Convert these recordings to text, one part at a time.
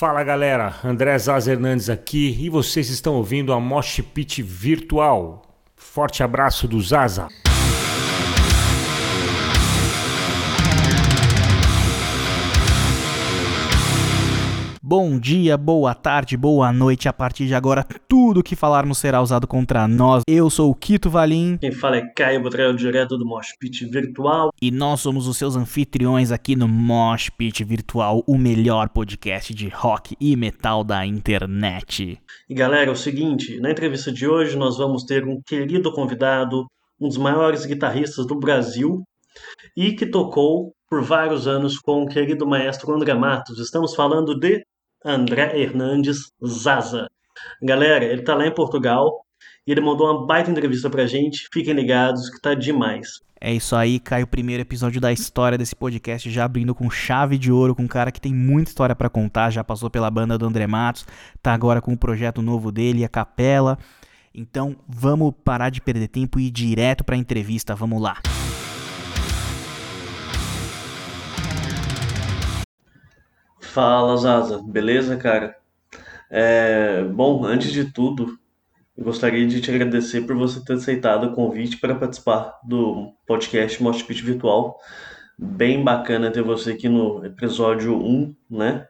Fala galera, André Zaz Hernandes aqui e vocês estão ouvindo a Mosh Pit Virtual. Forte abraço do Zaza. Bom dia, boa tarde, boa noite. A partir de agora, tudo que falarmos será usado contra nós. Eu sou o Quito Valim. Quem fala é Caio Botrel, direto do Mosh Pit Virtual. E nós somos os seus anfitriões aqui no Mosh Pit Virtual, o melhor podcast de rock e metal da internet. E galera, é o seguinte: na entrevista de hoje nós vamos ter um querido convidado, um dos maiores guitarristas do Brasil e que tocou por vários anos com o querido maestro André Matos. Estamos falando de André Hernandes Zaza. Galera, ele tá lá em Portugal e ele mandou uma baita entrevista pra gente. Fiquem ligados que tá demais. É isso aí, cai o primeiro episódio da história desse podcast, já abrindo com chave de ouro, com um cara que tem muita história para contar, já passou pela banda do André Matos, tá agora com o projeto novo dele, a Capela. Então, vamos parar de perder tempo e ir direto pra entrevista, vamos lá. Fala, Zaza. Beleza, cara? É, bom, antes de tudo, eu gostaria de te agradecer por você ter aceitado o convite para participar do podcast Mosh Pit Virtual. Bem bacana ter você aqui no episódio 1, né?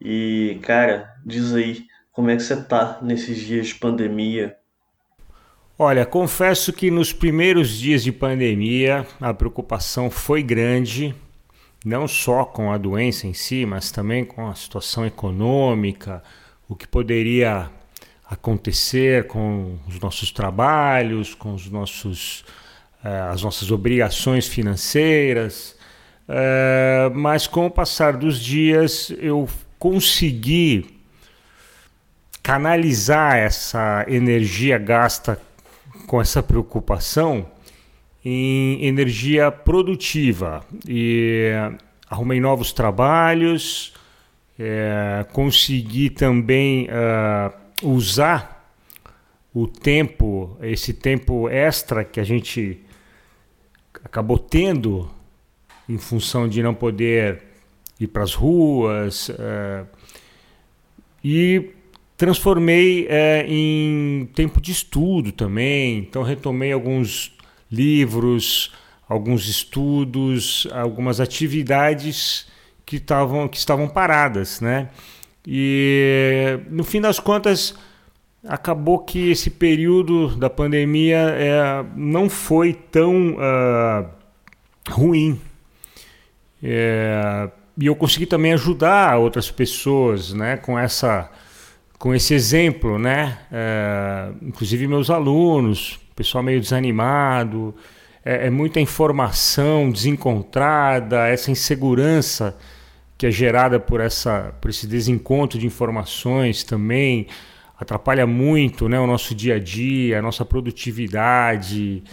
E, cara, diz aí, como é que você tá nesses dias de pandemia? Olha, confesso que nos primeiros dias de pandemia a preocupação foi grande, não só com a doença em si, mas também com a situação econômica, o que poderia acontecer com os nossos trabalhos, com os nossos, uh, as nossas obrigações financeiras. Uh, mas com o passar dos dias eu consegui canalizar essa energia gasta com essa preocupação em energia produtiva e arrumei novos trabalhos, é, consegui também uh, usar o tempo, esse tempo extra que a gente acabou tendo em função de não poder ir para as ruas uh, e transformei uh, em tempo de estudo também. Então retomei alguns livros, alguns estudos, algumas atividades que estavam que estavam paradas, né? E no fim das contas acabou que esse período da pandemia é, não foi tão uh, ruim. É, e eu consegui também ajudar outras pessoas, né? Com essa com esse exemplo, né? É, inclusive meus alunos, pessoal meio desanimado, é, é, muita informação desencontrada, essa insegurança que é gerada por, essa, por esse desencontro de informações também atrapalha muito né, o nosso dia a dia, a nossa produtividade.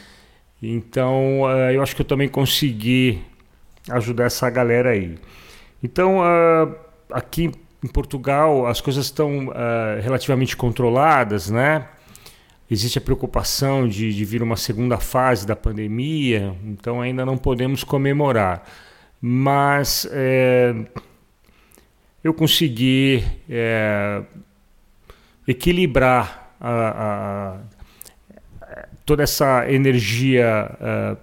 Então, uh, eu acho que eu também consegui ajudar essa galera aí. Então, uh, aqui em Portugal, as coisas estão uh, relativamente controladas, né? Existe a preocupação de, de vir uma segunda fase da pandemia, então ainda não podemos comemorar. Mas é, eu consegui é, equilibrar a, a, toda essa energia é,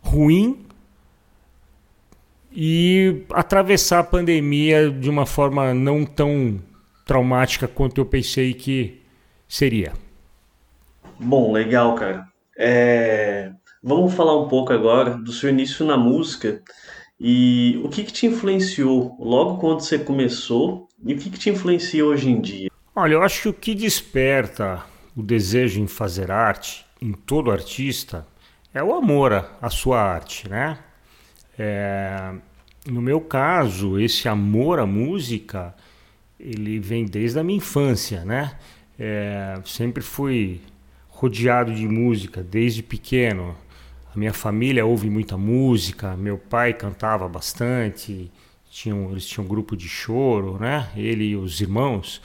ruim e atravessar a pandemia de uma forma não tão traumática quanto eu pensei que seria. Bom, legal, cara. É, Vamos falar um pouco agora do seu início na música e o que que te influenciou logo quando você começou e o que que te influencia hoje em dia? Olha, eu acho que o que desperta o desejo em fazer arte em todo artista é o amor à sua arte, né? É, no meu caso, esse amor à música ele vem desde a minha infância, né? É, sempre fui rodeado de música desde pequeno. A minha família ouve muita música, meu pai cantava bastante, tinham, eles tinham um grupo de choro, né? Ele e os irmãos.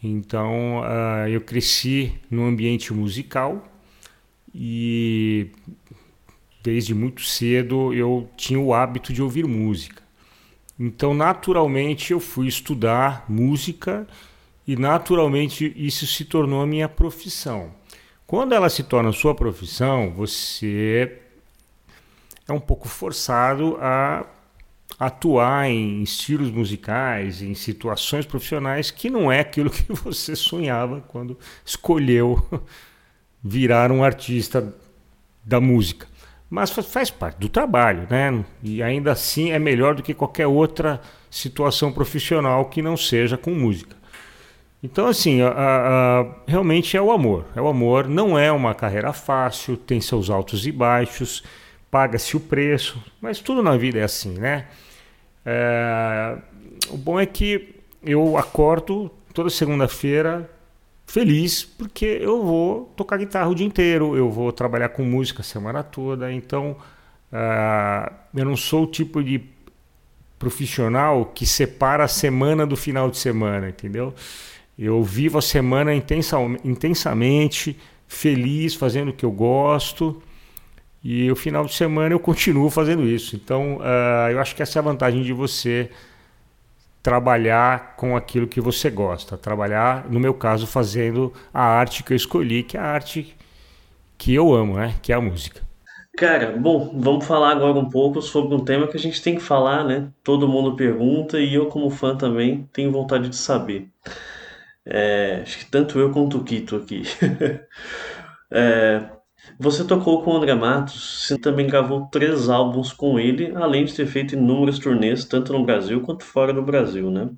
Então uh, eu cresci num ambiente musical e desde muito cedo eu tinha o hábito de ouvir música. Então, naturalmente, eu fui estudar música e, naturalmente, isso se tornou a minha profissão. Quando ela se torna sua profissão, você é um pouco forçado a atuar em estilos musicais, em situações profissionais que não é aquilo que você sonhava quando escolheu virar um artista da música. Mas faz parte do trabalho, né? E ainda assim é melhor do que qualquer outra situação profissional que não seja com música. Então, assim, a, a, realmente é o amor. É o amor, não é uma carreira fácil, tem seus altos e baixos, paga-se o preço, mas tudo na vida é assim, né? É, o bom é que eu acordo toda segunda-feira feliz porque eu vou tocar guitarra o dia inteiro, eu vou trabalhar com música a semana toda, então uh, eu não sou o tipo de profissional que separa a semana do final de semana, entendeu? Eu vivo a semana intensa, intensamente, feliz, fazendo o que eu gosto, e o final de semana eu continuo fazendo isso. Então, uh, eu acho que essa é a vantagem de você trabalhar com aquilo que você gosta, trabalhar, no meu caso, fazendo a arte que eu escolhi, que é a arte que eu amo, né? Que é a música. Cara, bom, vamos falar agora um pouco sobre um tema que a gente tem que falar, né? Todo mundo pergunta e eu, como fã também, tenho vontade de saber. É, acho que tanto eu quanto o Kito aqui. é, você tocou com o André Matos, você também gravou três álbuns com ele, além de ter feito inúmeros turnês, tanto no Brasil quanto fora do Brasil, né?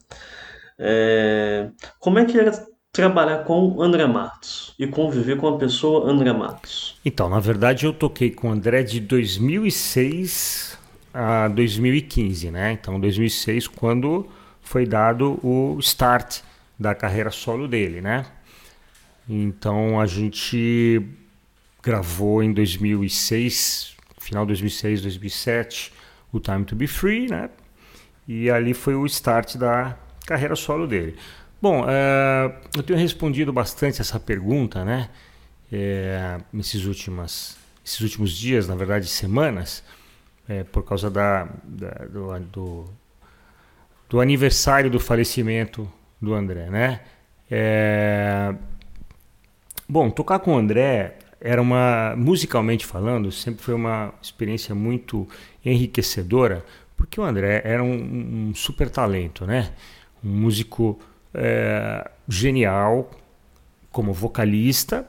É... Como é que era trabalhar com André Matos e conviver com a pessoa André Matos? Então, na verdade, eu toquei com o André de 2006 a 2015, né? Então, 2006, quando foi dado o start da carreira solo dele, né? Então, a gente gravou em 2006, final de 2006, 2007, o Time to Be Free, né? E ali foi o start da carreira solo dele. Bom, uh, eu tenho respondido bastante essa pergunta, né? É, nesses, últimas, esses últimos dias, na verdade, semanas, é, por causa da, da do, do, do, aniversário do falecimento do André, né? É, bom, tocar com o André era uma, musicalmente falando, sempre foi uma experiência muito enriquecedora, porque o André era um, um super talento, né? Um músico é, genial como vocalista,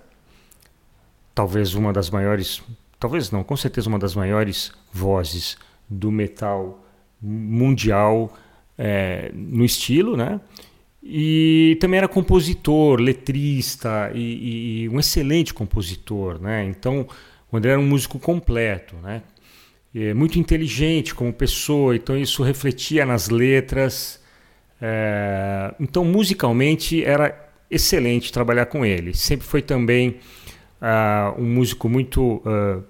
talvez uma das maiores, talvez não, com certeza uma das maiores vozes do metal mundial é, no estilo, né? E também era compositor, letrista e, e, um excelente compositor, né? Então, o André era um músico completo, né? E muito inteligente como pessoa, então isso refletia nas letras. É... Então, musicalmente, era excelente trabalhar com ele. Sempre foi também uh, um músico muito. Uh,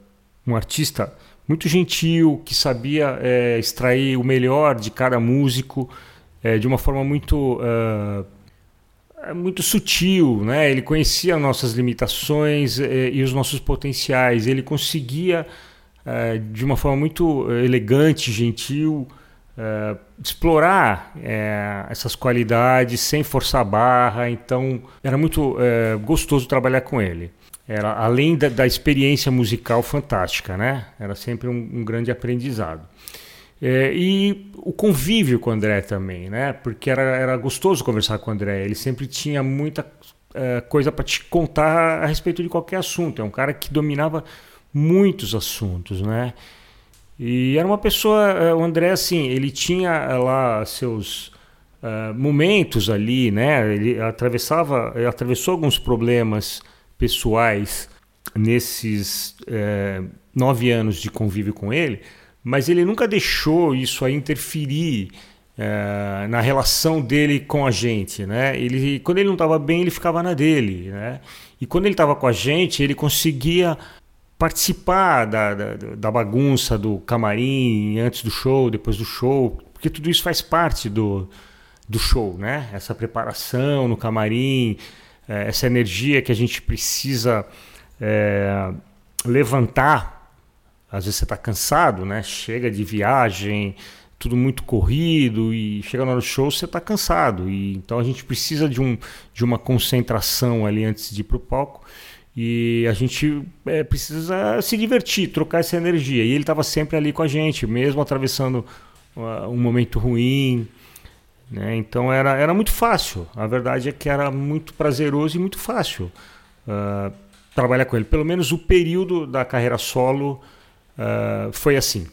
um artista muito gentil, que sabia é, extrair o melhor de cada músico é, de uma forma muito uh, muito sutil, né? Ele conhecia nossas limitações é, e os nossos potenciais. Ele conseguia uh, de uma forma muito elegante, gentil, uh, explorar essas qualidades sem forçar a barra. Então era muito gostoso trabalhar com ele. Era além da, da, experiência musical fantástica, né? Era sempre um, um grande aprendizado. É, e o convívio com o André também, né? Porque era, era gostoso conversar com o André. Ele sempre tinha muita é, coisa para te contar a respeito de qualquer assunto. É um cara que dominava muitos assuntos, né? E era uma pessoa, é, o André, assim, ele tinha lá seus uh, momentos ali, né? Ele atravessava, ele atravessou alguns problemas pessoais nesses uh, nove anos de convívio com ele mas ele nunca deixou isso aí interferir é, na relação dele com a gente, né? Ele, quando ele não estava bem, ele ficava na dele, né? E quando ele estava com a gente, ele conseguia participar da, da, da, bagunça do camarim antes do show, depois do show, porque tudo isso faz parte do, do show, né? Essa preparação no camarim, é, essa energia que a gente precisa é, levantar às vezes você está cansado, né? Chega de viagem, tudo muito corrido e chega na hora do show você está cansado. E, então a gente precisa de, um, de uma concentração ali antes de ir para o palco. E a gente é, precisa se divertir, trocar essa energia. E ele estava sempre ali com a gente, mesmo atravessando uh, um momento ruim. Né? Então era, era muito fácil. A verdade é que era muito prazeroso e muito fácil uh, trabalhar com ele. Pelo menos o período da carreira solo uh, foi assim.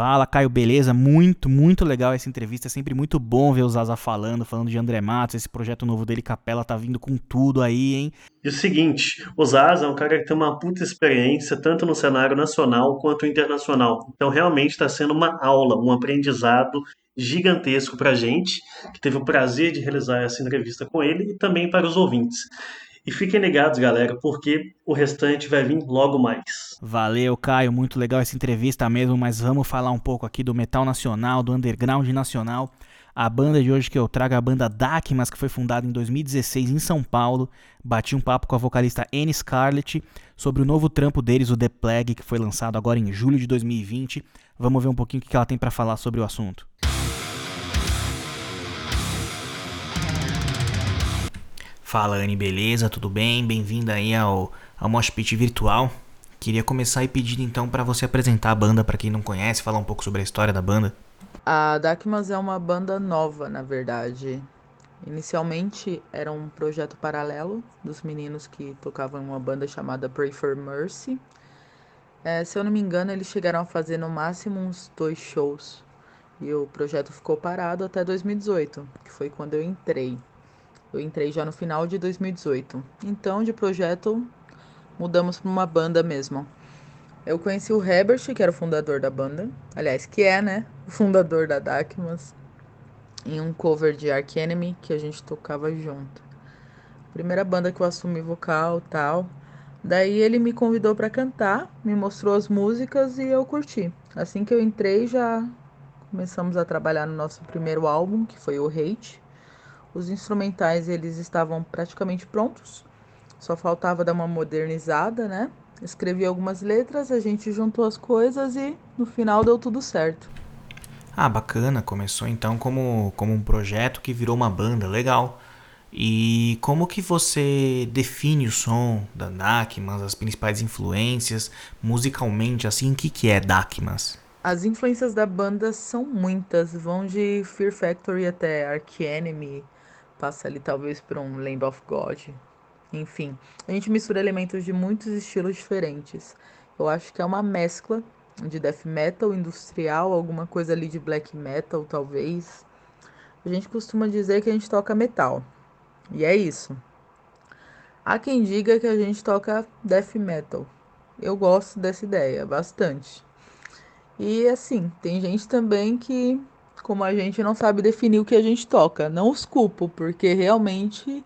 Fala, Caio, beleza? Muito, muito legal essa entrevista. É sempre muito bom ver o Zaza falando, falando de André Matos. Esse projeto novo dele, Capela, tá vindo com tudo aí, hein? E o seguinte, o Zaza é um cara que tem uma puta experiência, tanto no cenário nacional quanto internacional. Então, realmente está sendo uma aula, um aprendizado gigantesco pra gente, que teve o prazer de realizar essa entrevista com ele, e também para os ouvintes. E fiquem ligados, galera, porque o restante vai vir logo mais. Valeu, Caio. Muito legal essa entrevista mesmo, mas vamos falar um pouco aqui do metal nacional, do underground nacional. A banda de hoje que eu trago é a banda Dakmas, que foi fundada em 2016 em São Paulo. Bati um papo com a vocalista Anne Scarlett sobre o novo trampo deles, o The Plague, que foi lançado agora em julho de 2020. Vamos ver um pouquinho o que ela tem para falar sobre o assunto. Fala Anne, beleza? Tudo bem? Bem-vinda aí ao, ao Mosh Pit virtual. Queria começar e pedir então para você apresentar a banda para quem não conhece, falar um pouco sobre a história da banda. A Dakmas é uma banda nova, na verdade. Inicialmente era um projeto paralelo dos meninos que tocavam em uma banda chamada Pray for Mercy. É, se eu não me engano, eles chegaram a fazer no máximo uns dois shows. E o projeto ficou parado até 2018, que foi quando eu entrei. Eu entrei já no final de 2018. Então, de projeto, mudamos para uma banda mesmo. Eu conheci o Herbert, que era o fundador da banda. Aliás, que é, né? O fundador da Dakmas. Em um cover de Ark Enemy que a gente tocava junto. Primeira banda que eu assumi vocal tal. Daí ele me convidou para cantar, me mostrou as músicas e eu curti. Assim que eu entrei, já começamos a trabalhar no nosso primeiro álbum, que foi o Hate. Os instrumentais eles estavam praticamente prontos, só faltava dar uma modernizada, né? Escrevi algumas letras, a gente juntou as coisas e no final deu tudo certo. Ah, bacana, começou então como, como um projeto que virou uma banda, legal. E como que você define o som da Dakmas, as principais influências, musicalmente, assim, o que, que é Dakmas? As influências da banda são muitas, vão de Fear Factory até Ark Enemy, passa ali talvez por um Lamb of God. Enfim, a gente mistura elementos de muitos estilos diferentes. Eu acho que é uma mescla de death metal industrial, alguma coisa ali de black metal, talvez. A gente costuma dizer que a gente toca metal. E é isso. Há quem diga que a gente toca death metal. Eu gosto dessa ideia bastante. E assim, tem gente também que como a gente não sabe definir o que a gente toca. Não os culpo, porque realmente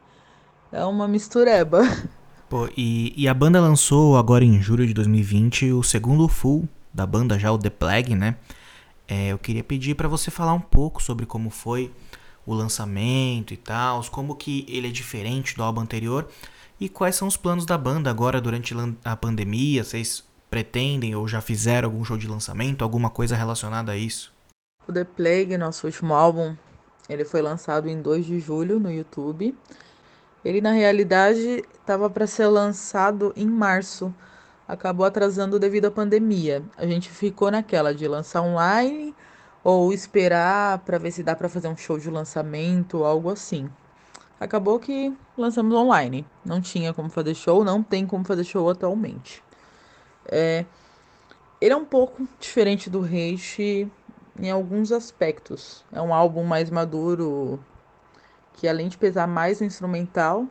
é uma mistureba. Pô, e, e a banda lançou agora em julho de 2020 o segundo full da banda, já o The Plague, né? É, eu queria pedir para você falar um pouco sobre como foi o lançamento e tal, como que ele é diferente do álbum anterior e quais são os planos da banda agora durante a pandemia. Vocês pretendem ou já fizeram algum show de lançamento, alguma coisa relacionada a isso? O The Plague, nosso último álbum, ele foi lançado em 2 de julho no YouTube. Ele na realidade estava para ser lançado em março, acabou atrasando devido à pandemia. A gente ficou naquela de lançar online ou esperar para ver se dá para fazer um show de lançamento, algo assim. Acabou que lançamos online. Não tinha como fazer show, não tem como fazer show atualmente. É, ele é um pouco diferente do Hate em alguns aspectos. É um álbum mais maduro, que além de pesar mais instrumental,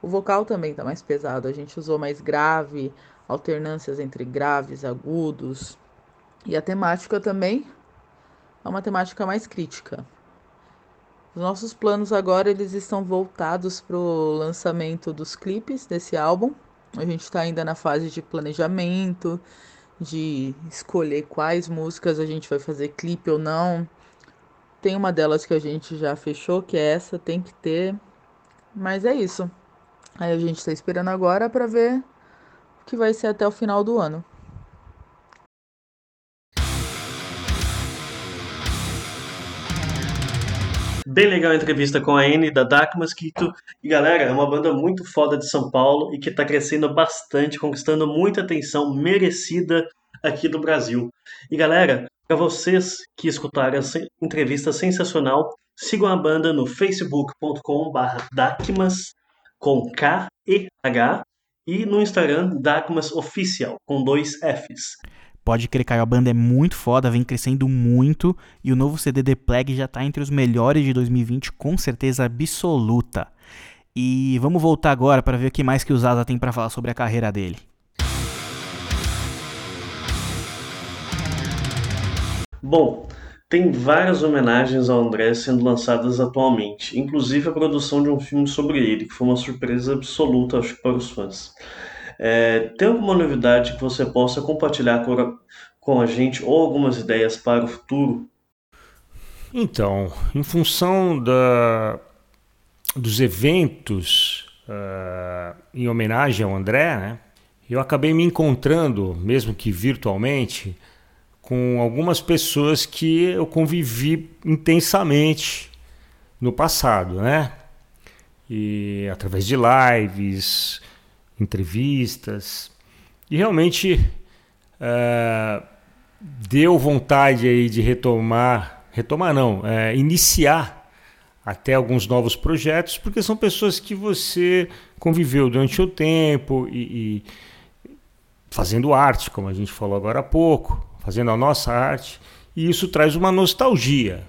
o vocal também está mais pesado. A gente usou mais grave, alternâncias entre graves, agudos. E a temática também é uma temática mais crítica. Os nossos planos agora eles estão voltados para o lançamento dos clipes desse álbum. A gente está ainda na fase de planejamento, de escolher quais músicas a gente vai fazer clipe ou não. Tem uma delas que a gente já fechou, que é essa, tem que ter. Mas é isso. Aí a gente tá esperando agora para ver que vai ser até o final do ano. Bem legal a entrevista com a Anne da Dark Mosquito. E galera, é uma banda muito foda de São Paulo e que está crescendo bastante, conquistando muita atenção merecida aqui do Brasil. E galera, para vocês que escutaram essa entrevista sensacional, sigam a banda no facebook.com/dakmas com K E H e no Instagram Dakmas Oficial com dois Fs. Pode crer, Caio, a banda é muito foda, vem crescendo muito e o novo CD The Plague já tá entre os melhores de 2020 com certeza absoluta. E vamos voltar agora para ver o que mais que o Zaza tem para falar sobre a carreira dele. Bom, tem várias homenagens ao André sendo lançadas atualmente, inclusive a produção de um filme sobre ele, que foi uma surpresa absoluta, acho que para os fãs. É, tem alguma novidade que você possa compartilhar com a, com a gente ou algumas ideias para o futuro? Então, em função da, dos eventos uh, em homenagem ao André, né, eu acabei me encontrando, mesmo que virtualmente, com algumas pessoas que eu convivi intensamente no passado, né? E através de lives, entrevistas. E realmente é, deu vontade aí de retomar, retomar não, é, iniciar até alguns novos projetos, porque são pessoas que você conviveu durante o tempo e, e fazendo arte, como a gente falou agora há pouco, fazendo a nossa arte, e isso traz uma nostalgia.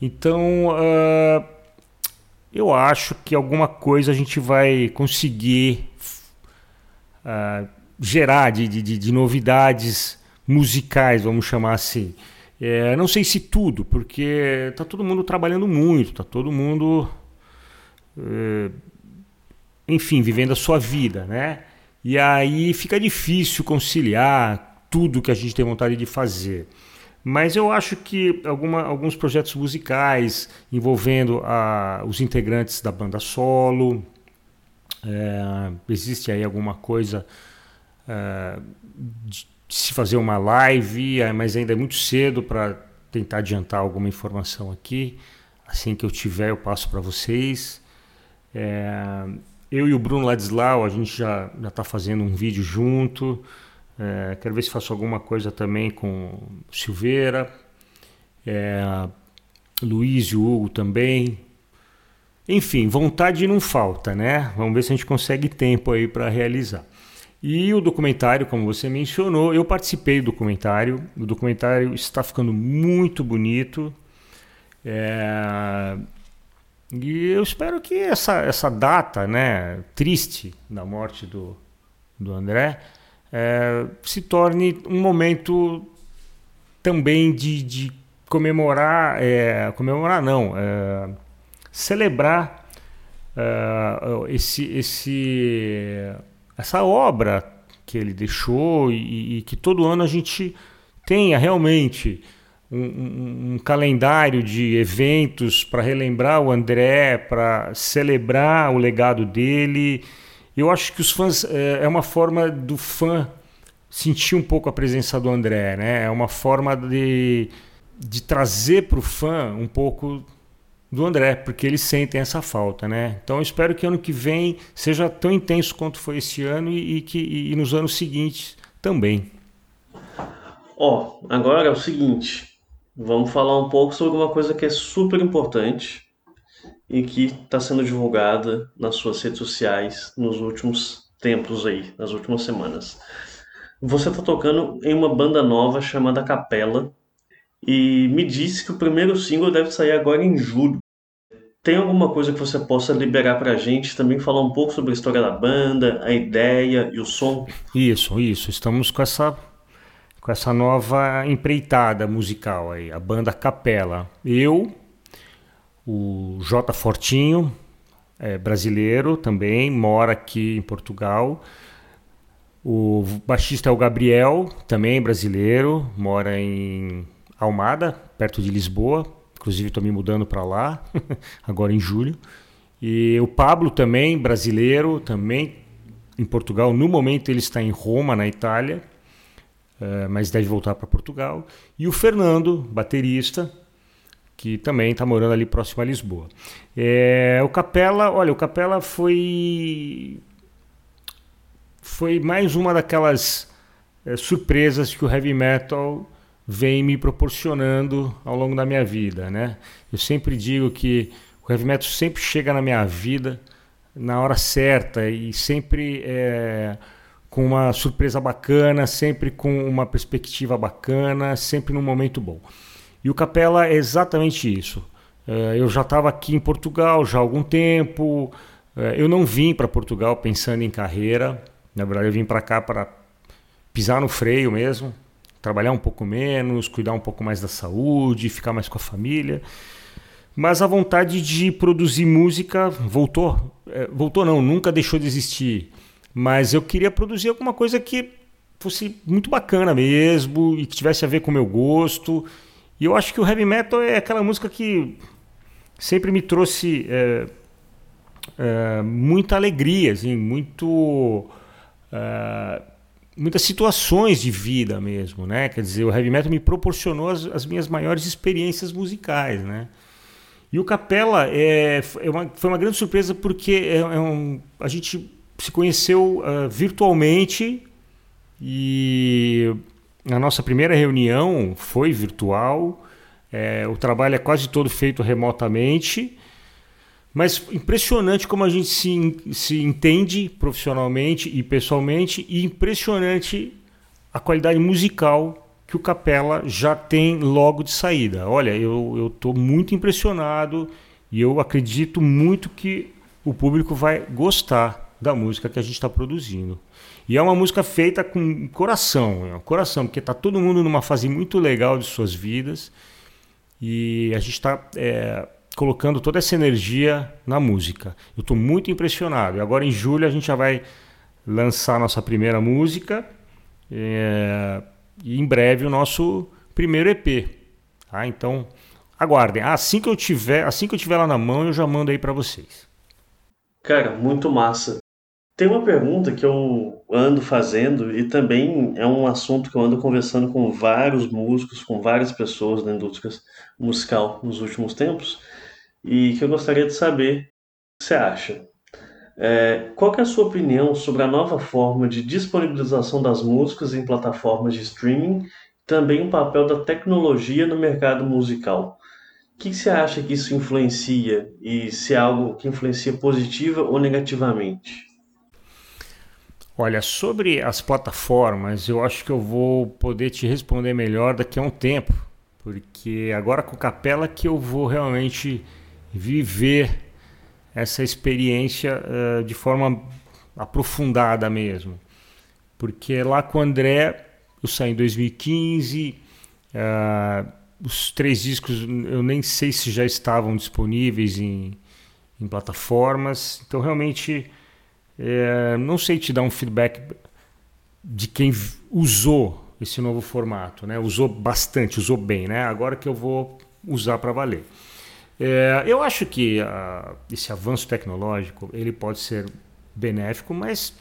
Então, uh, eu acho que alguma coisa a gente vai conseguir uh, gerar de, de, de, novidades musicais, vamos chamar assim. É, não sei se tudo, porque está todo mundo trabalhando muito, está todo mundo, é, enfim, vivendo a sua vida, né? E aí fica difícil conciliar tudo que a gente tem vontade de fazer. Mas eu acho que alguma, alguns projetos musicais envolvendo a, os integrantes da banda solo, é, existe aí alguma coisa é, de se fazer uma live, é, mas ainda é muito cedo para tentar adiantar alguma informação aqui. Assim que eu tiver, eu passo para vocês. É, eu e o Bruno Ladislau, a gente já está fazendo um vídeo junto. É, quero ver se faço alguma coisa também com Silveira. É, Luiz e Hugo também. Enfim, vontade não falta, né? Vamos ver se a gente consegue tempo aí para realizar. E o documentário, como você mencionou, eu participei do documentário. O documentário está ficando muito bonito. É... E eu espero que essa, essa data né, triste da morte do, do André é, se torne um momento também de, de comemorar, é, comemorar não, é, celebrar uh, esse, esse, essa obra que ele deixou e, e que todo ano a gente tenha realmente um, um, um calendário de eventos para relembrar o André, para celebrar o legado dele. Eu acho que os fãs é, é uma forma do fã sentir um pouco a presença do André, né? É uma forma de, de trazer para o fã um pouco do André, porque eles sentem essa falta, né? Então espero que ano que vem seja tão intenso quanto foi esse ano e, e que e nos anos seguintes também. Ó, oh, agora é o seguinte, vamos falar um pouco sobre uma coisa que é super importante e que está sendo divulgada nas suas redes sociais nos últimos tempos aí, nas últimas semanas. Você está tocando em uma banda nova chamada Capela e me disse que o primeiro single deve sair agora em julho. Tem alguma coisa que você possa liberar pra gente também falar um pouco sobre a história da banda, a ideia e o som? Isso, isso. Estamos com essa com essa nova empreitada musical aí, a banda Capela. Eu, o J Fortinho, é brasileiro também, mora aqui em Portugal. O baixista é o Gabriel, também brasileiro, mora em Almada, perto de Lisboa. Inclusive estou me mudando para lá, agora em julho. E o Pablo também, brasileiro, também em Portugal. No momento ele está em Roma, na Itália, uh, mas deve voltar para Portugal. E o Fernando, baterista, que também está morando ali próximo a Lisboa. É, o Capela, olha, o Capela foi foi mais uma daquelas é, surpresas que o heavy metal vem me proporcionando ao longo da minha vida, né? Eu sempre digo que o heavy metal sempre chega na minha vida na hora certa e sempre é, com uma surpresa bacana, sempre com uma perspectiva bacana, sempre num momento bom. E o Capela é exatamente isso. É, eu já estava aqui em Portugal já há algum tempo. É, eu não vim para Portugal pensando em carreira. Na verdade, eu vim para cá para pisar no freio mesmo, trabalhar um pouco menos, cuidar um pouco mais da saúde, ficar mais com a família. Mas a vontade de produzir música voltou. É, voltou não, nunca deixou de existir. Mas eu queria produzir alguma coisa que fosse muito bacana mesmo e que tivesse a ver com o meu gosto e eu acho que o heavy metal é aquela música que sempre me trouxe é, é, muita alegria, assim, muito, é, muitas situações de vida mesmo, né? Quer dizer, o heavy metal me proporcionou as, as minhas maiores experiências musicais, né? E o Capela é, é uma, foi uma grande surpresa porque é, é um, a gente se conheceu uh, virtualmente e a nossa primeira reunião foi virtual, é, o trabalho é quase todo feito remotamente, mas impressionante como a gente se, se entende profissionalmente e pessoalmente, e impressionante a qualidade musical que o Capela já tem logo de saída. Olha, eu estou muito impressionado e eu acredito muito que o público vai gostar da música que a gente está produzindo. E é uma música feita com coração, é coração, porque está todo mundo numa fase muito legal de suas vidas e a gente está é, colocando toda essa energia na música. Eu estou muito impressionado. E agora em julho a gente já vai lançar nossa primeira música é, e em breve o nosso primeiro EP. Tá? Então aguardem. Assim que eu tiver, assim que eu tiver lá na mão, eu já mando aí para vocês. Cara, muito massa. Tem uma pergunta que eu ando fazendo e também é um assunto que eu ando conversando com vários músicos, com várias pessoas da indústria musical nos últimos tempos e que eu gostaria de saber o que você acha. É, qual é a sua opinião sobre a nova forma de disponibilização das músicas em plataformas de streaming, também o papel da tecnologia no mercado musical? O que você acha que isso influencia e se é algo que influencia positiva ou negativamente? Olha, sobre as plataformas, eu acho que eu vou poder te responder melhor daqui a um tempo, porque agora com Capela que eu vou realmente viver essa experiência uh, de forma aprofundada mesmo. Porque lá com o André, eu saí em 2015, uh, eh, os três discos eu nem sei se já estavam disponíveis em, em plataformas, então realmente é, não sei te dar um feedback de quem usou esse novo formato, né? Usou bastante, usou bem, né? Agora que eu vou usar para valer. É, eu acho que uh, esse avanço tecnológico ele pode ser benéfico, mas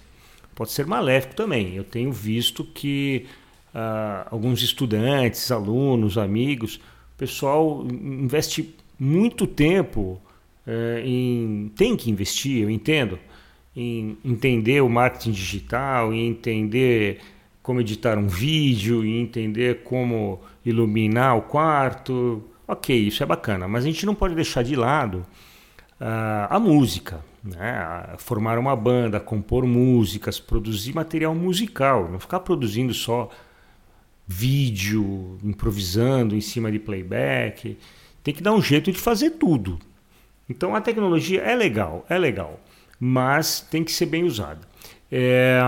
pode ser maléfico também. Eu tenho visto que uh, alguns estudantes, alunos, amigos, o pessoal investe muito tempo uh, em tem que investir, eu entendo, em entender o marketing digital, em entender como editar um vídeo, em entender como iluminar o quarto. Ok, isso é bacana, mas a gente não pode deixar de lado uh, a música, né? formar uma banda, compor músicas, produzir material musical, não ficar produzindo só vídeo, improvisando em cima de playback. Tem que dar um jeito de fazer tudo. Então a tecnologia é legal, é legal mas tem que ser bem usada. É,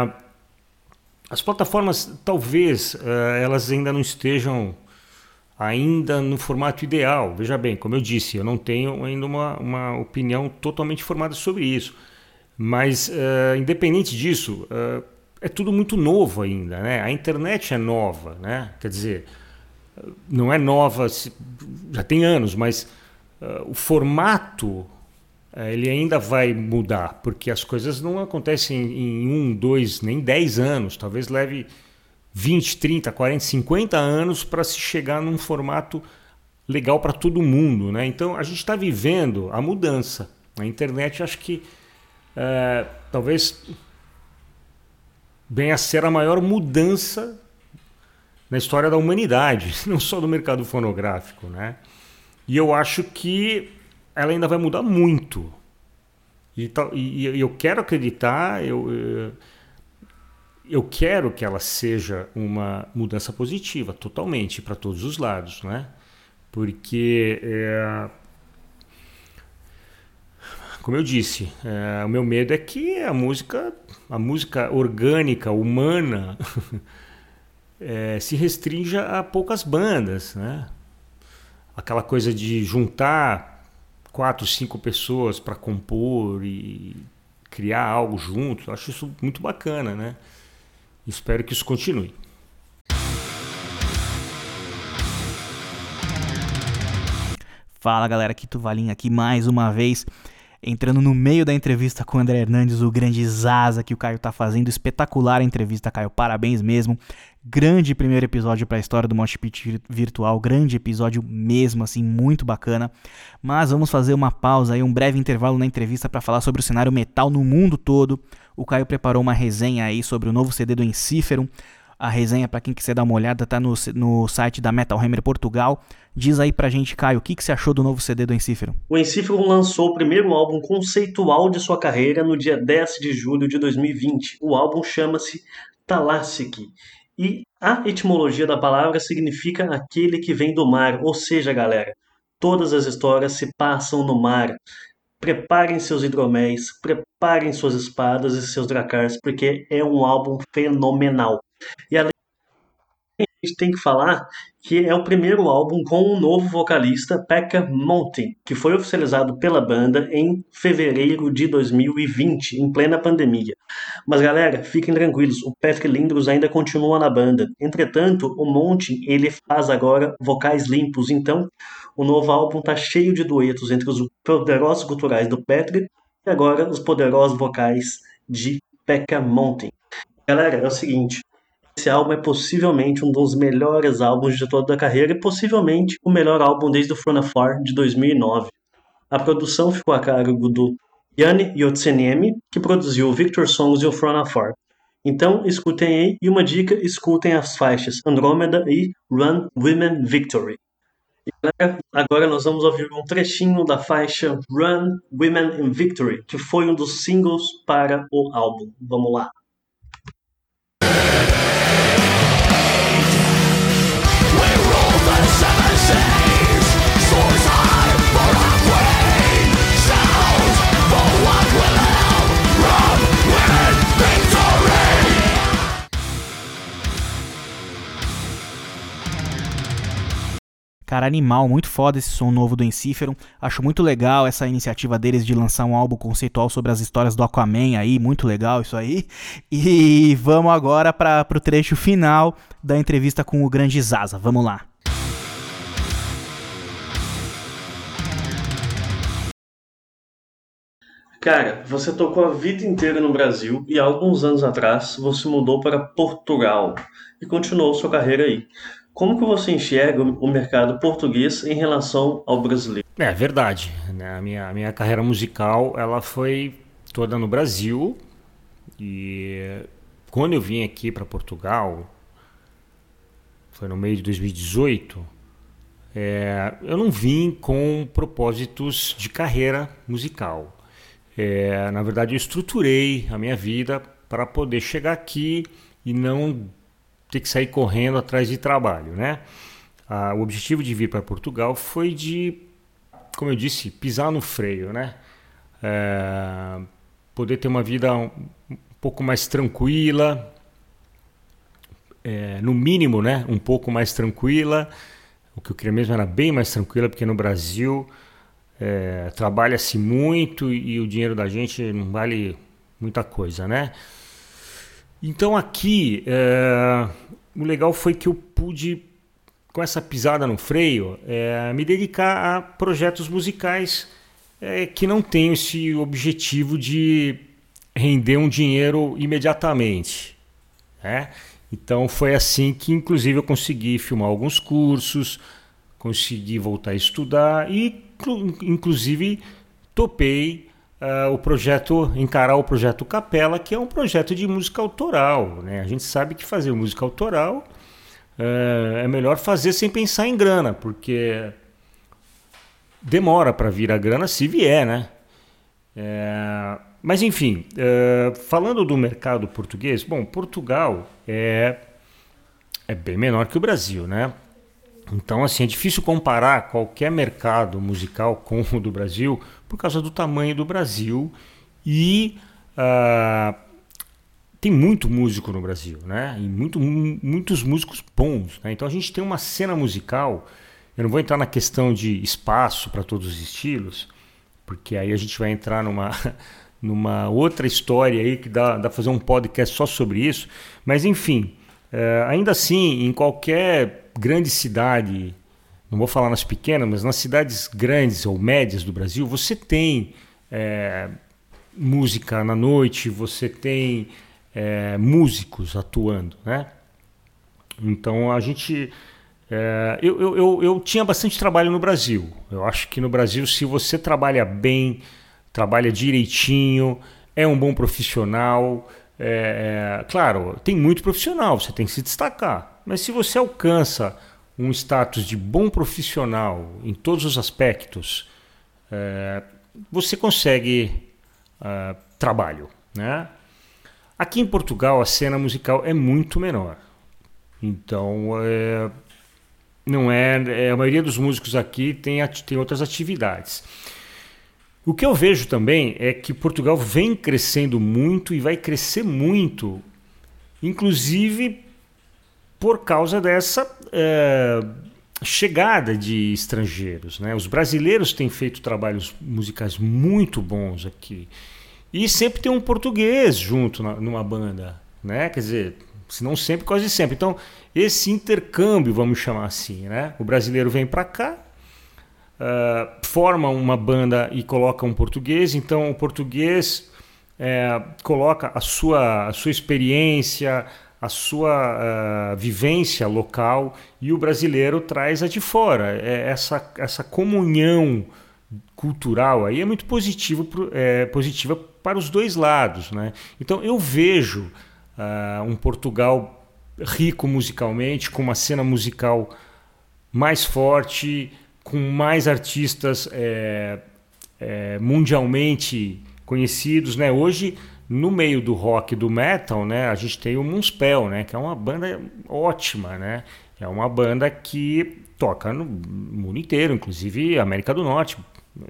as plataformas, talvez, é, elas ainda não estejam ainda no formato ideal. Veja bem, como eu disse, eu não tenho ainda uma, uma opinião totalmente formada sobre isso. Mas, é, independente disso, é, é tudo muito novo ainda. Né? A internet é nova, né? quer dizer, não é nova, já tem anos, mas uh, o formato ele ainda vai mudar, porque as coisas não acontecem em um, dois, nem dez anos. Talvez leve 20, 30, 40, 50 anos para se chegar num formato legal para todo mundo. Né? Então a gente está vivendo a mudança. A internet acho que é, talvez venha a ser a maior mudança na história da humanidade, não só do mercado fonográfico. Né? E eu acho que ela ainda vai mudar muito. E, e, e eu quero acreditar, eu, eu eu quero que ela seja uma mudança positiva, totalmente, para todos os lados, né? Porque, é, como eu disse, é, o meu medo é que a música, a música orgânica, humana, é, se restrinja a poucas bandas, né? Aquela coisa de juntar quatro, cinco pessoas para compor e criar algo junto, acho isso muito bacana, né? Espero que isso continue. Fala galera, aqui Tuvalinha aqui mais uma vez, entrando no meio da entrevista com o André Hernandes, o grande Zaza que o Caio tá fazendo, espetacular a entrevista, Caio, parabéns mesmo. Grande primeiro episódio para a história do Mosh Pit virtual, grande episódio mesmo, assim, muito bacana. Mas vamos fazer uma pausa aí, um breve intervalo na entrevista para falar sobre o cenário metal no mundo todo. O Caio preparou uma resenha aí sobre o novo CD do Enciferum. A resenha, para quem quiser dar uma olhada, tá no, no site da Metal Hammer Portugal. Diz aí pra gente, Caio, o que, que você achou do novo CD do Enciferum? O Enciferum lançou o primeiro álbum conceitual de sua carreira no dia 10 de julho de 2020. O álbum chama-se Talassic e a etimologia da palavra significa aquele que vem do mar, ou seja, galera, todas as histórias se passam no mar. Preparem seus hidroméis, preparem suas espadas e seus dracars, porque é um álbum fenomenal. E além a gente tem que falar que é o primeiro álbum com o um novo vocalista, Pekka Montin, que foi oficializado pela banda em fevereiro de 2020, em plena pandemia. Mas galera, fiquem tranquilos, o Patrick Lindros ainda continua na banda. Entretanto, o Montin, ele faz agora vocais limpos, então o novo álbum tá cheio de duetos entre os poderosos culturais do Patrick e agora os poderosos vocais de Pekka Montin. Galera, é o seguinte, esse álbum é possivelmente um dos melhores álbuns de toda a carreira e possivelmente o melhor álbum desde o From Afar de 2009. A produção ficou a cargo do Yanni Yotseniemi, que produziu o Victor Songs e o From Afar. Então, escutem aí e uma dica, escutem as faixas Andromeda e Run Women Victory. E galera, agora nós vamos ouvir um trechinho da faixa Run Women in Victory, que foi um dos singles para o álbum. Vamos lá. Cara, animal, muito foda esse som novo do Enciferum. Acho muito legal essa iniciativa deles de lançar um álbum conceitual sobre as histórias do Aquaman aí, muito legal isso aí. E vamos agora para o trecho final da entrevista com o grande Zaza. Vamos lá. Cara, você tocou a vida inteira no Brasil e há alguns anos atrás você mudou para Portugal e continuou sua carreira aí. Como que você enxerga o mercado português em relação ao brasileiro? É verdade. Né? A, minha, a minha carreira musical ela foi toda no Brasil e quando eu vim aqui para Portugal, foi no meio de 2018, é, eu não vim com propósitos de carreira musical. É, na verdade, eu estruturei a minha vida para poder chegar aqui e não ter que sair correndo atrás de trabalho, né? Ah, o objetivo de vir para Portugal foi de, como eu disse, pisar no freio, né? É, poder ter uma vida um, um pouco mais tranquila, é, no mínimo, né? Um pouco mais tranquila. O que eu queria mesmo era bem mais tranquila, porque no Brasil é, trabalha-se muito e o dinheiro da gente não vale muita coisa, né? Então aqui, é, o legal foi que eu pude, com essa pisada no freio, é, me dedicar a projetos musicais é, que não tem esse objetivo de render um dinheiro imediatamente. Né? Então foi assim que, inclusive, eu consegui filmar alguns cursos, consegui voltar a estudar e, inclusive, topei uh, o projeto, encarar o projeto Capela, que é um projeto de música autoral. Né? A gente sabe que fazer música autoral uh, é melhor fazer sem pensar em grana, porque demora para vir a grana se vier, né? É, mas enfim, uh, falando do mercado português, bom, Portugal é, é bem menor que o Brasil, né? Então, assim, é difícil comparar qualquer mercado musical com o do Brasil por causa do tamanho do Brasil e uh, tem muito músico no Brasil, né? E muito, muitos músicos bons, né? Então a gente tem uma cena musical. Eu não vou entrar na questão de espaço para todos os estilos, porque aí a gente vai entrar numa numa outra história aí que dá, dá fazer um podcast só sobre isso. Mas enfim, é, ainda assim, em qualquer grande cidade, não vou falar nas pequenas, mas nas cidades grandes ou médias do Brasil, você tem é, música na noite, você tem é, músicos atuando, né? Então a gente é, eu, eu, eu, eu, tinha bastante trabalho no Brasil. Eu acho que no Brasil, se você trabalha bem, trabalha direitinho, é um bom profissional. É, é, claro, tem muito profissional, você tem que se destacar. Mas se você alcança um status de bom profissional em todos os aspectos, é, você consegue é, trabalho. Né? Aqui em Portugal, a cena musical é muito menor. Então, é, não é, é, a maioria dos músicos aqui tem, tem outras atividades. O que eu vejo também é que Portugal vem crescendo muito e vai crescer muito, inclusive por causa dessa é, chegada de estrangeiros. Né? Os brasileiros têm feito trabalhos musicais muito bons aqui. E sempre tem um português junto na, numa banda. Né? Quer dizer, se não sempre, quase sempre. Então, esse intercâmbio, vamos chamar assim, né? O brasileiro vem para cá, uh, forma uma banda e coloca um português, então o português é, coloca a sua, a sua experiência, a sua uh, vivência local e o brasileiro traz a de fora. É, essa, essa comunhão cultural aí é muito positivo, é, positiva para os dois lados. Né? Então eu vejo uh, um Portugal rico musicalmente, com uma cena musical mais forte, com mais artistas é, mundialmente conhecidos, né? Hoje, no meio do rock e do metal, né, a gente tem o Moonspell, né, que é uma banda ótima, né? É uma banda que toca no mundo inteiro, inclusive América do Norte,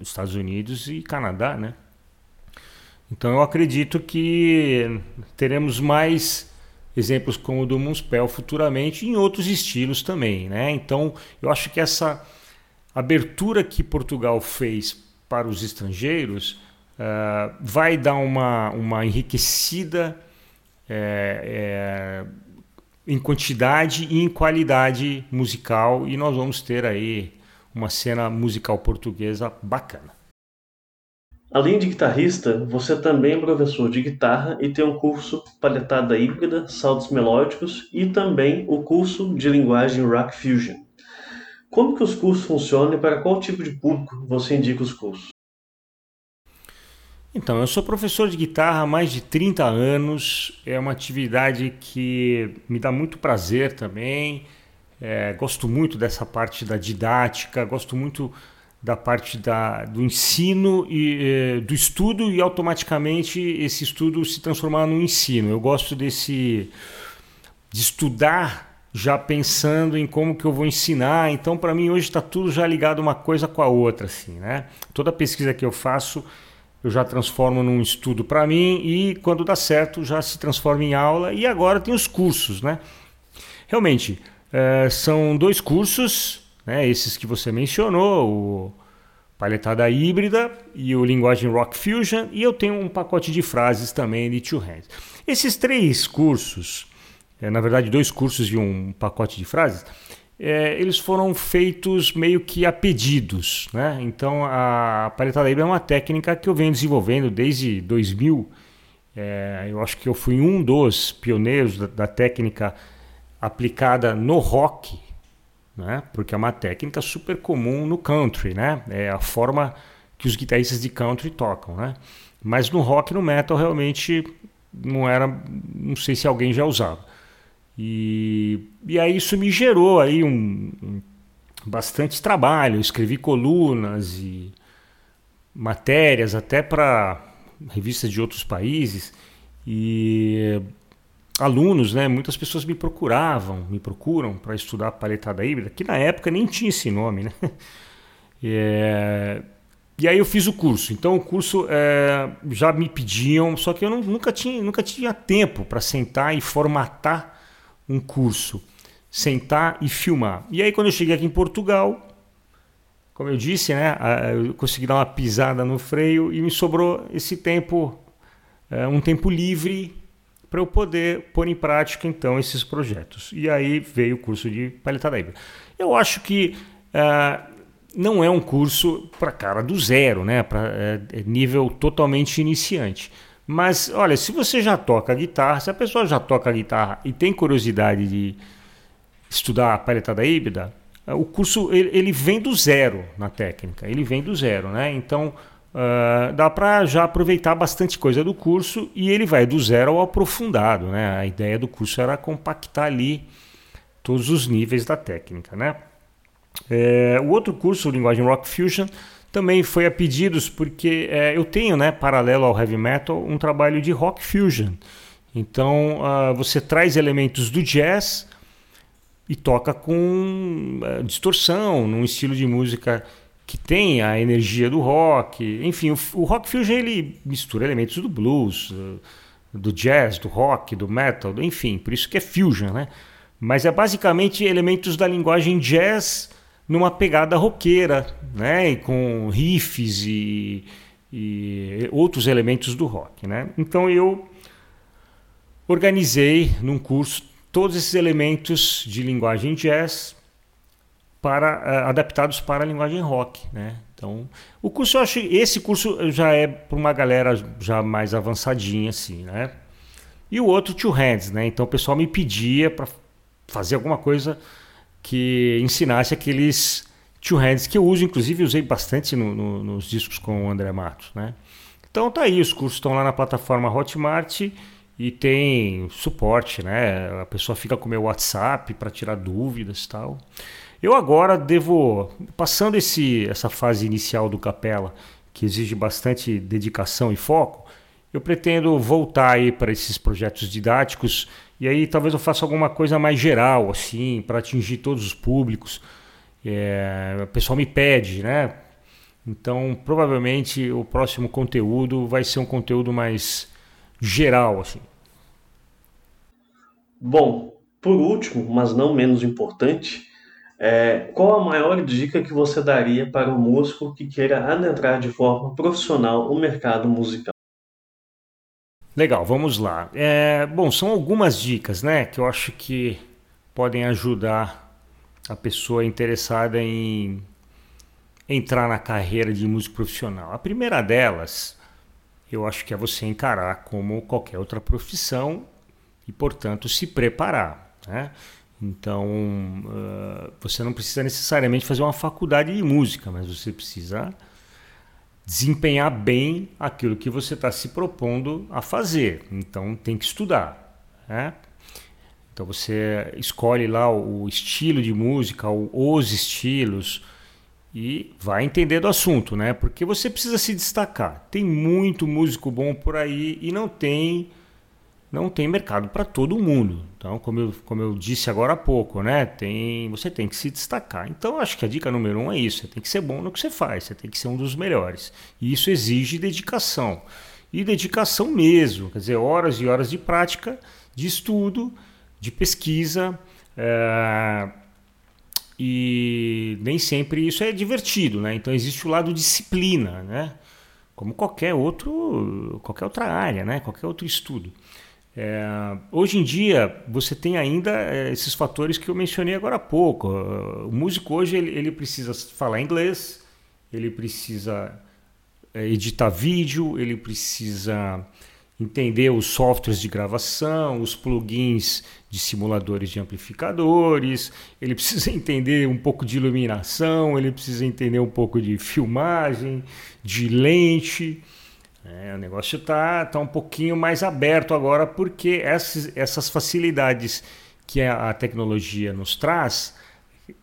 Estados Unidos e Canadá, né? Então eu acredito que teremos mais exemplos como o do Moonspell futuramente em outros estilos também, né? Então eu acho que essa abertura que Portugal fez para os estrangeiros uh, vai dar uma, uma enriquecida é, é, em quantidade e em qualidade musical e nós vamos ter aí uma cena musical portuguesa bacana. Além de guitarrista, você também é professor de guitarra e tem um curso Palhetada Híbrida, Saltos Melódicos e também o curso de linguagem Rock Fusion. Como que os cursos funcionam e para qual tipo de público você indica os cursos? Então, eu sou professor de guitarra há mais de 30 anos. É uma atividade que me dá muito prazer também. É, gosto muito dessa parte da didática, gosto muito da parte da, do ensino e do estudo e automaticamente esse estudo se transformar no ensino. Eu gosto desse de estudar já pensando em como que eu vou ensinar. Então, para mim, hoje está tudo já ligado uma coisa com a outra. Assim, né? Toda pesquisa que eu faço, eu já transformo num estudo para mim e, quando dá certo, já se transforma em aula. E agora tem os cursos. Né? Realmente, é, são dois cursos, né? esses que você mencionou, o palhetada híbrida e o linguagem Rock Fusion. E eu tenho um pacote de frases também de Two Hands. Esses três cursos é, na verdade, dois cursos e um pacote de frases, é, eles foram feitos meio que a pedidos. Né? Então a paleta da Ibra é uma técnica que eu venho desenvolvendo desde 2000. É, eu acho que eu fui um dos pioneiros da, da técnica aplicada no rock, né? porque é uma técnica super comum no country. Né? É a forma que os guitarristas de country tocam. Né? Mas no rock e no metal realmente não era. Não sei se alguém já usava. E, e aí isso me gerou aí um, um bastante trabalho. Eu escrevi colunas e matérias até para revistas de outros países e alunos, né? Muitas pessoas me procuravam, me procuram para estudar paletada híbrida, que na época nem tinha esse nome, né? É, e aí eu fiz o curso. Então o curso é, já me pediam, só que eu não, nunca tinha, nunca tinha tempo para sentar e formatar um curso, sentar e filmar. E aí quando eu cheguei aqui em Portugal, como eu disse, né, eu consegui dar uma pisada no freio e me sobrou esse tempo, é, um tempo livre para eu poder pôr em prática então esses projetos. E aí veio o curso de palhetada híbrida. Eu acho que é, não é um curso para cara do zero, né, para é, nível totalmente iniciante. Mas olha, se você já toca guitarra, se a pessoa já toca guitarra e tem curiosidade de estudar a palhetada híbrida, eh, o curso ele, ele, vem do zero na técnica, ele vem do zero, né? Então uh, dá para já aproveitar bastante coisa do curso e ele vai do zero ao aprofundado, né? A ideia do curso era compactar ali todos os níveis da técnica, né? É, o outro curso, Linguagem Rock Fusion, também foi a pedidos, porque é, eu tenho, né, paralelo ao heavy metal, um trabalho de rock fusion. Então uh, você traz elementos do jazz e toca com uh, distorção, num estilo de música que tem a energia do rock. Enfim, o, o rock fusion ele mistura elementos do blues, uh, do jazz, do rock, do metal, do, enfim, por isso que é fusion, né? Mas é basicamente elementos da linguagem jazz numa pegada roqueira, né? E com riffs e, e outros elementos do rock, né? Então eu organizei num curso todos esses elementos de linguagem jazz para uh, adaptados para a linguagem rock, né? Então, o curso eu acho esse curso já é para uma galera já mais avançadinha assim, né? E o outro two hands, né? Então o pessoal me pedia para fazer alguma coisa que ensinasse aqueles two hands que eu uso, inclusive usei bastante no, no, nos discos com o André Matos, né? Então tá aí, os cursos estão lá na plataforma Hotmart e tem suporte, né? A pessoa fica com o meu WhatsApp para tirar dúvidas tal. Eu agora devo, passando esse, essa fase inicial do Capela, que exige bastante dedicação e foco, eu pretendo voltar aí para esses projetos didáticos e aí talvez eu faça alguma coisa mais geral, assim, para atingir todos os públicos. É, o pessoal me pede, né? Então, provavelmente o próximo conteúdo vai ser um conteúdo mais geral, assim. Bom, por último, mas não menos importante, é, qual a maior dica que você daria para um músico que queira adentrar de forma profissional o mercado musical? Legal, vamos lá. É, bom, são algumas dicas, né, que eu acho que podem ajudar a pessoa interessada em entrar na carreira de músico profissional. A primeira delas, eu acho que é você encarar como qualquer outra profissão e, portanto, se preparar. Né? Então, uh, você não precisa necessariamente fazer uma faculdade de música, mas você precisa desempenhar bem aquilo que você está se propondo a fazer. Então tem que estudar. Né? Então você escolhe lá o estilo de música, os estilos e vai entender do assunto, né? Porque você precisa se destacar. Tem muito músico bom por aí e não tem não tem mercado para todo mundo. Então, como eu, como eu disse agora há pouco, né? Tem, você tem que se destacar. Então, acho que a dica número um é isso: você tem que ser bom no que você faz, você tem que ser um dos melhores. E isso exige dedicação. E dedicação mesmo, quer dizer, horas e horas de prática, de estudo, de pesquisa. É... E nem sempre isso é divertido, né? Então existe o lado disciplina, né? Como qualquer outro, qualquer outra área, né? Qualquer outro estudo. É, hoje em dia, você tem ainda é, esses fatores que eu mencionei agora há pouco. O músico hoje ele, ele precisa falar inglês, ele precisa é, editar vídeo, ele precisa entender os softwares de gravação, os plugins de simuladores de amplificadores, ele precisa entender um pouco de iluminação, ele precisa entender um pouco de filmagem, de lente. É, o negócio está tá um pouquinho mais aberto agora porque essas, essas facilidades que a, tecnologia nos traz,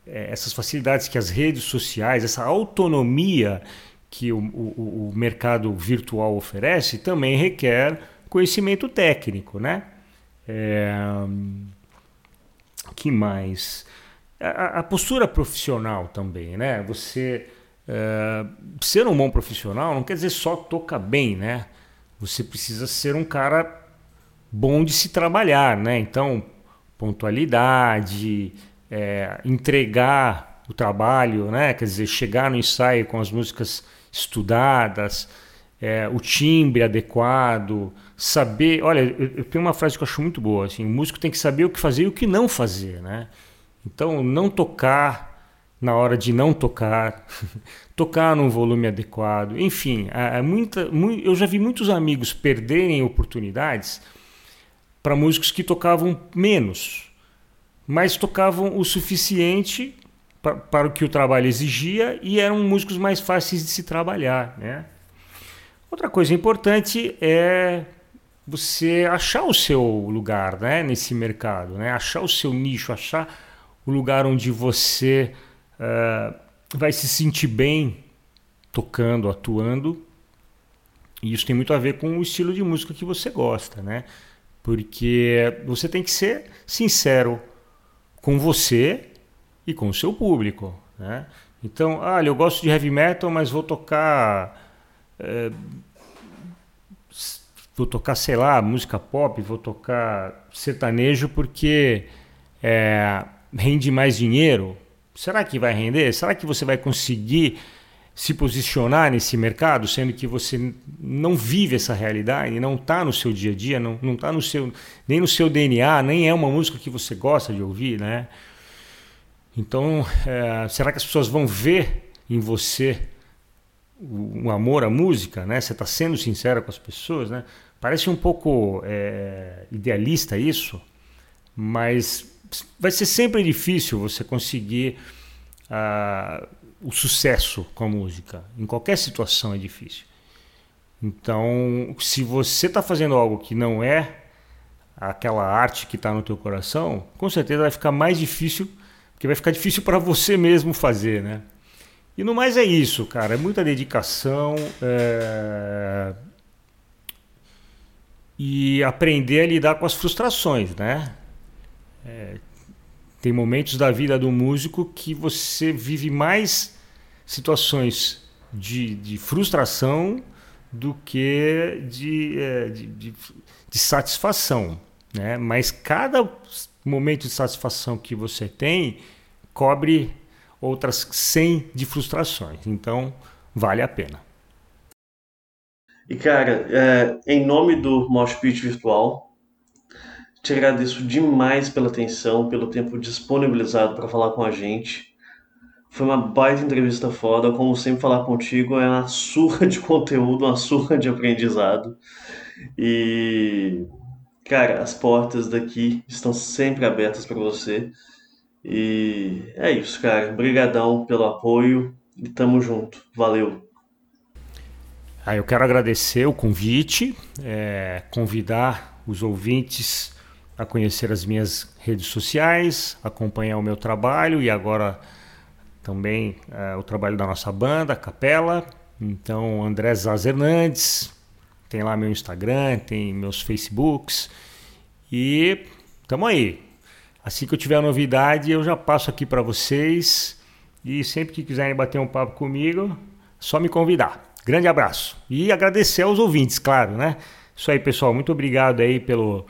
é, essas facilidades que as redes sociais, essa autonomia que o, o, o mercado virtual oferece, também requer conhecimento técnico, né? É, que mais? A, a, postura profissional também, né? Você é, ser um bom profissional não quer dizer só tocar bem, né? Você precisa ser um cara bom de se trabalhar, né? Então, pontualidade, é, entregar o trabalho, né? Quer dizer, chegar no ensaio com as músicas estudadas, é, o timbre adequado, saber. Olha, eu, eu, tenho uma frase que eu acho muito boa: assim, o músico tem que saber o que fazer e o que não fazer, né? Então, não tocar na hora de não tocar, tocar num volume adequado, enfim, é, muita, muito, eu já vi muitos amigos perderem oportunidades para músicos que tocavam menos, mas tocavam o suficiente para, para o que o trabalho exigia e eram músicos mais fáceis de se trabalhar, né? Outra coisa importante é você achar o seu lugar né, nesse mercado, né? achar o seu nicho, achar o lugar onde você uh, vai se sentir bem tocando, atuando. E isso tem muito a ver com o estilo de música que você gosta, né? Porque você tem que ser sincero com você e com o seu público, né? Então, olha, eu gosto de heavy metal, mas vou tocar é, vou tocar, sei lá, música pop, vou tocar sertanejo porque é, rende mais dinheiro. Será que vai render? Será que você vai conseguir se posicionar nesse mercado, sendo que você não vive essa realidade, não está no seu dia a dia, não está no seu, nem no seu DNA, nem é uma música que você gosta de ouvir, né? Então, é, será que as pessoas vão ver em você um amor à música, né? Você está sendo sincero com as pessoas, né? Parece um pouco é, idealista isso, mas vai ser sempre difícil você conseguir uh, o sucesso com a música. Em qualquer situação é difícil. Então, se você está fazendo algo que não é aquela arte que está no teu coração, com certeza vai ficar mais difícil, porque vai ficar difícil para você mesmo fazer, né? E no mais é isso, cara. É muita dedicação. É... E aprender a lidar com as frustrações, né? É... Tem momentos da vida do músico que você vive mais situações de, de frustração do que de, é, de, de, de satisfação. Né? Mas cada momento de satisfação que você tem cobre outras 100 de frustrações. Então, vale a pena. E cara, é, em nome do Mosh Pit Virtual, te agradeço demais pela atenção, pelo tempo disponibilizado para falar com a gente. Foi uma baita entrevista foda, como sempre falar contigo é uma surra de conteúdo, uma surra de aprendizado. E cara, as portas daqui estão sempre abertas para você. E é isso, cara. Obrigadão pelo apoio e tamo junto. Valeu. Ah, eu quero agradecer o convite, é, convidar os ouvintes a conhecer as minhas redes sociais, acompanhar o meu trabalho e agora também é, o trabalho da nossa banda, Capela. Então, André Zaz Hernandes, tem lá meu Instagram, tem meus Facebooks e tamo aí. Assim que eu tiver novidade, eu já passo aqui para vocês. E sempre que quiserem bater um papo comigo, só me convidar. Grande abraço. E agradecer aos ouvintes, claro, né? Isso aí, pessoal. Muito obrigado aí pelo,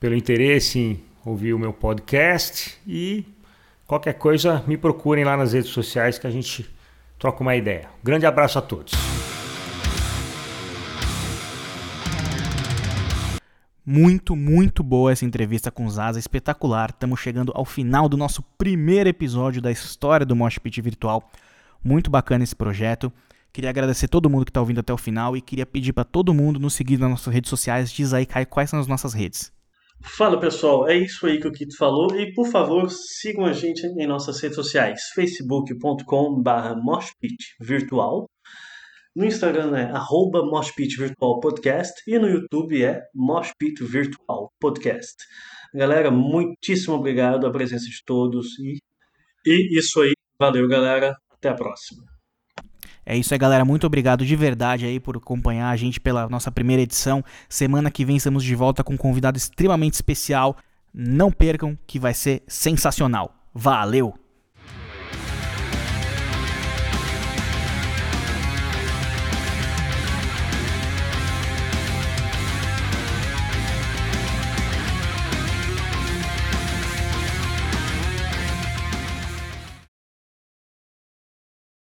pelo interesse em ouvir o meu podcast. E qualquer coisa, me procurem lá nas redes sociais que a gente troca uma ideia. Grande abraço a todos. Muito, muito boa essa entrevista com Zaza, espetacular. Estamos chegando ao final do nosso primeiro episódio da história do Mosh Pit Virtual. Muito bacana esse projeto. Queria agradecer todo mundo que está ouvindo até o final e queria pedir para todo mundo nos seguir nas nossas redes sociais. Diz aí, Kai, quais são as nossas redes. Fala pessoal, é isso aí que o Kito falou. E por favor sigam a gente em nossas redes sociais, facebook.com.br moshpitvirtual, no Instagram é arroba moshpitvirtualpodcast. E no YouTube é moshpitvirtual podcast. Galera, muitíssimo obrigado a presença de todos. E, e isso aí, valeu galera, até a próxima. É isso aí, galera. Muito obrigado de verdade aí por acompanhar a gente pela nossa primeira edição. Semana que vem estamos de volta com um convidado extremamente especial. Não percam que vai ser sensacional. Valeu!